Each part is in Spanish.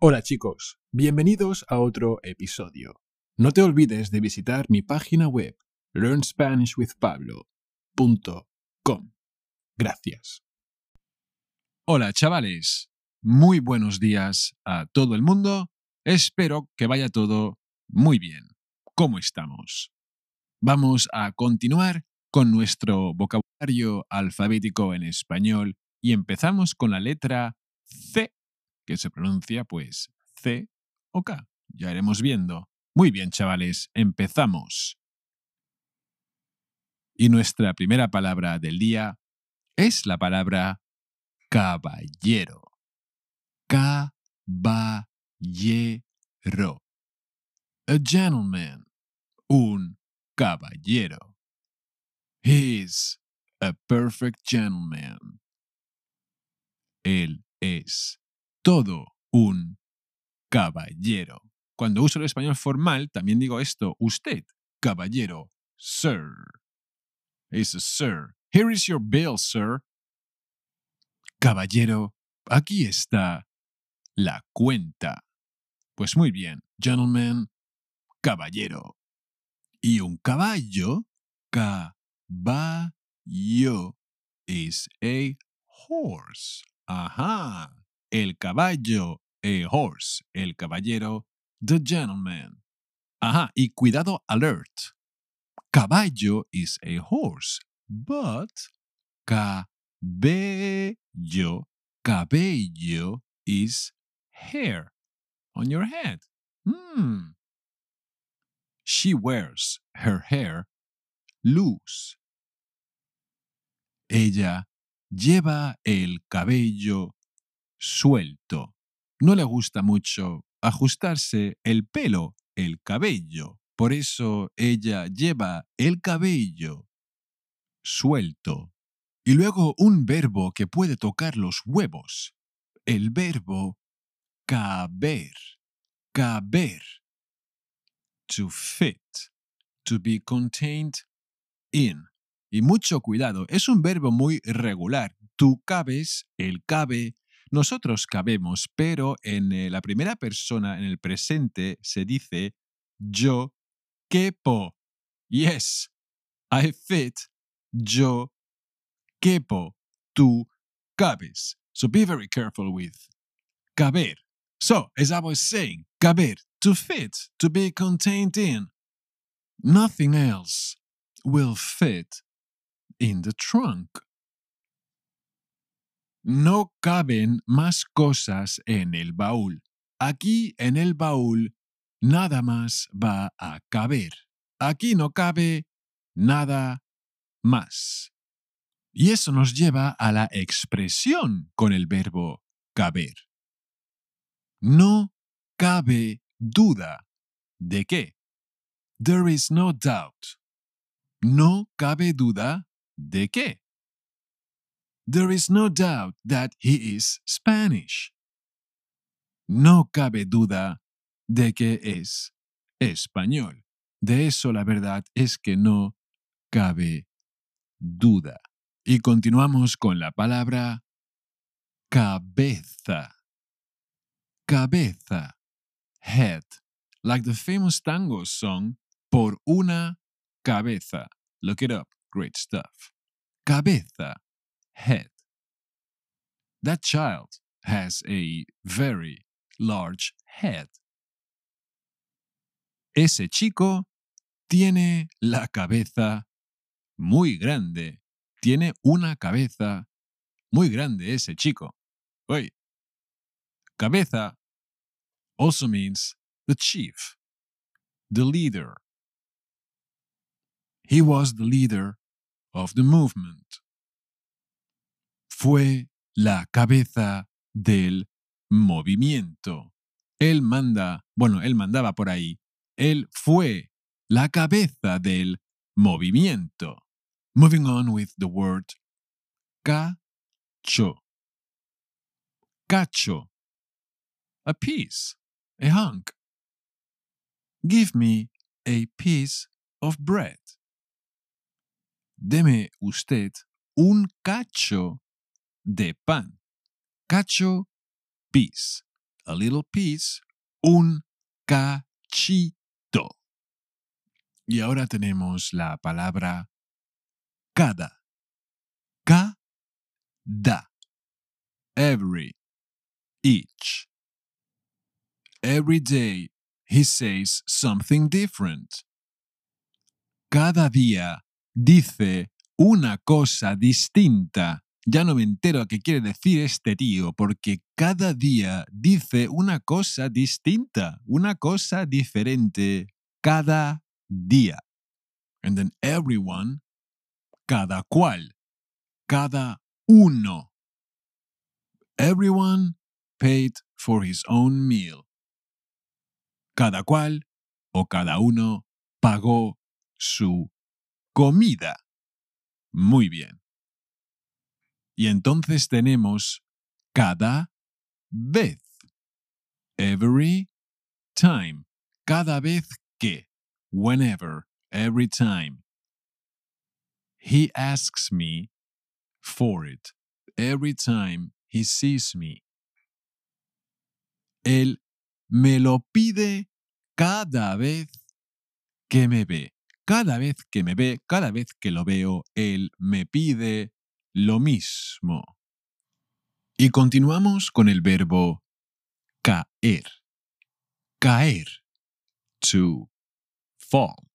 Hola chicos, bienvenidos a otro episodio. No te olvides de visitar mi página web learnspanishwithpablo.com. Gracias. Hola chavales, muy buenos días a todo el mundo. Espero que vaya todo muy bien. ¿Cómo estamos? Vamos a continuar con nuestro vocabulario alfabético en español y empezamos con la letra C, que se pronuncia pues C o K. Ya iremos viendo. Muy bien, chavales, empezamos. Y nuestra primera palabra del día es la palabra caballero. Caballero. A gentleman. Un caballero. He's a perfect gentleman. Él es todo un caballero. Cuando uso el español formal, también digo esto, usted, caballero, sir. A sir. Here is your bill, sir. Caballero, aquí está la cuenta. Pues muy bien, gentleman, caballero. Y un caballo, caballo, is a horse. Ajá. El caballo, a horse. El caballero, the gentleman. Ajá. Y cuidado, alert. Caballo is a horse, but cabello, cabello is hair on your head. Hmm. She wears her hair loose. Ella lleva el cabello suelto. No le gusta mucho ajustarse el pelo, el cabello. Por eso ella lleva el cabello suelto. Y luego un verbo que puede tocar los huevos. El verbo caber. Caber. To fit. To be contained in. Y mucho cuidado, es un verbo muy regular. Tú cabes, él cabe, nosotros cabemos, pero en eh, la primera persona, en el presente, se dice yo quepo. Yes, I fit. Yo quepo. Tú cabes. So be very careful with caber. So, as I was saying, caber, to fit, to be contained in. Nothing else will fit in the trunk. No caben más cosas en el baúl. Aquí en el baúl nada más va a caber. Aquí no cabe nada más. Y eso nos lleva a la expresión con el verbo caber. No cabe duda. ¿De qué? There is no doubt. No cabe duda de qué. There is no doubt that he is Spanish. No cabe duda de que es español. De eso la verdad es que no cabe duda. Y continuamos con la palabra cabeza. Cabeza. Head. Like the famous tango song, Por una cabeza. Look it up. Great stuff. Cabeza. Head. That child has a very large head. Ese chico tiene la cabeza muy grande. Tiene una cabeza muy grande ese chico. Oye, cabeza also means the chief, the leader. He was the leader of the movement. Fue la cabeza del movimiento. Él manda, bueno, él mandaba por ahí. Él fue la cabeza del movimiento. Moving on with the word cacho. Cacho. A piece, a hunk. Give me a piece of bread. Deme usted un cacho de pan. Cacho, piece. a little piece, un cachito. Y ahora tenemos la palabra cada. Cada. Every. Each. Every day he says something different. Cada día dice una cosa distinta. Ya no me entero a qué quiere decir este tío, porque cada día dice una cosa distinta, una cosa diferente, cada día. And then everyone, cada cual, cada uno. Everyone paid for his own meal. Cada cual o cada uno pagó su comida. Muy bien. Y entonces tenemos cada vez. Every time. Cada vez que. Whenever. Every time. He asks me for it. Every time he sees me. Él me lo pide cada vez que me ve. Cada vez que me ve, cada vez que lo veo, él me pide lo mismo. Y continuamos con el verbo caer. Caer. To fall.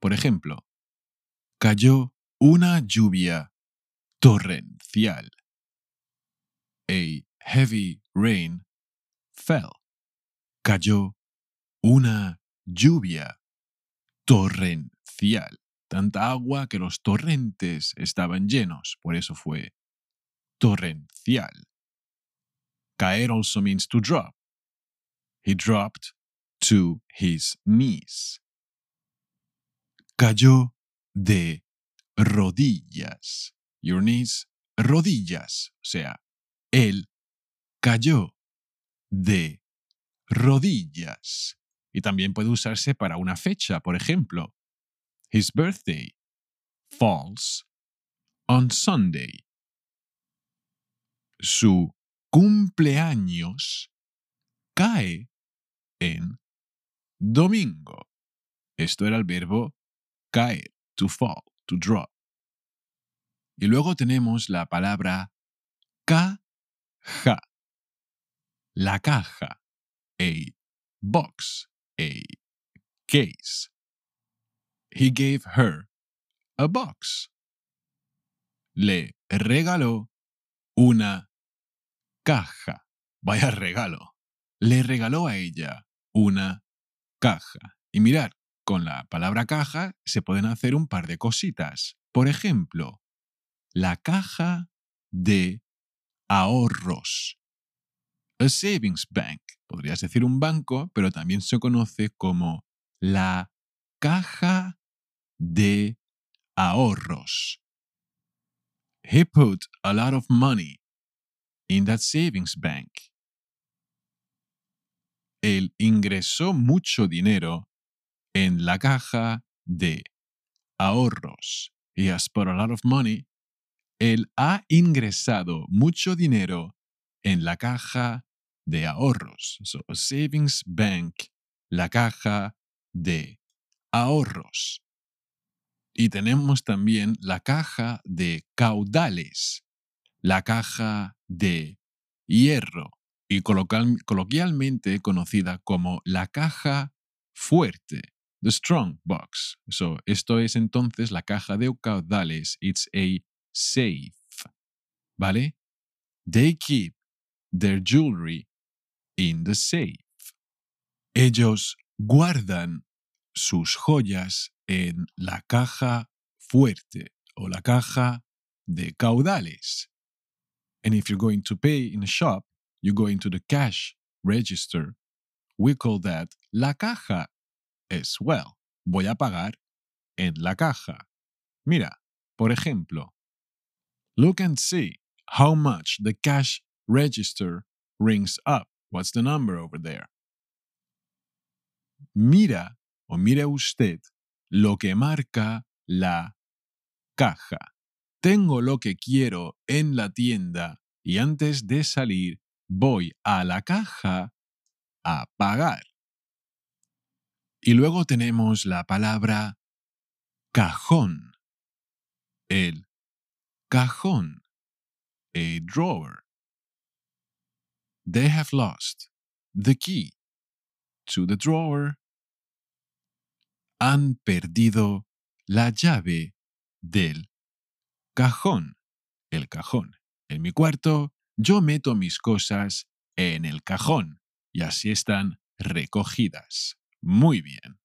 Por ejemplo, cayó una lluvia torrencial. A heavy rain fell. Cayó una lluvia torrencial. Tanta agua que los torrentes estaban llenos, por eso fue torrencial. Caer also means to drop. He dropped to his knees. Cayó de rodillas. Your knees, rodillas. O sea, él cayó de rodillas. Y también puede usarse para una fecha, por ejemplo, his birthday falls on Sunday. Su cumpleaños cae en domingo. Esto era el verbo caer, to fall, to drop. Y luego tenemos la palabra caja. La caja, a box, a case. He gave her a box. Le regaló una caja. Vaya regalo. Le regaló a ella una caja. Y mirar, con la palabra caja se pueden hacer un par de cositas. Por ejemplo, la caja de ahorros. A savings bank. Podrías decir un banco, pero también se conoce como la caja de ahorros. He put a lot of money in that savings bank. Él ingresó mucho dinero en la caja de ahorros. He has put a lot of money. Él ha ingresado mucho dinero en la caja de ahorros. So, savings bank, la caja de ahorros. Y tenemos también la caja de caudales, la caja de hierro y coloquialmente conocida como la caja fuerte, the strong box. So, esto es entonces la caja de caudales. It's a safe. ¿Vale? They keep their jewelry in the safe. Ellos guardan sus joyas en la caja fuerte o la caja de caudales. And if you're going to pay in a shop, you go into the cash register. We call that la caja as well. Voy a pagar en la caja. Mira, por ejemplo, look and see how much the cash register rings up. What's the number over there? Mira o mire usted lo que marca la caja. Tengo lo que quiero en la tienda y antes de salir voy a la caja a pagar. Y luego tenemos la palabra cajón. El cajón. A drawer. They have lost the key to the drawer. Han perdido la llave del cajón. El cajón. En mi cuarto, yo meto mis cosas en el cajón y así están recogidas. Muy bien.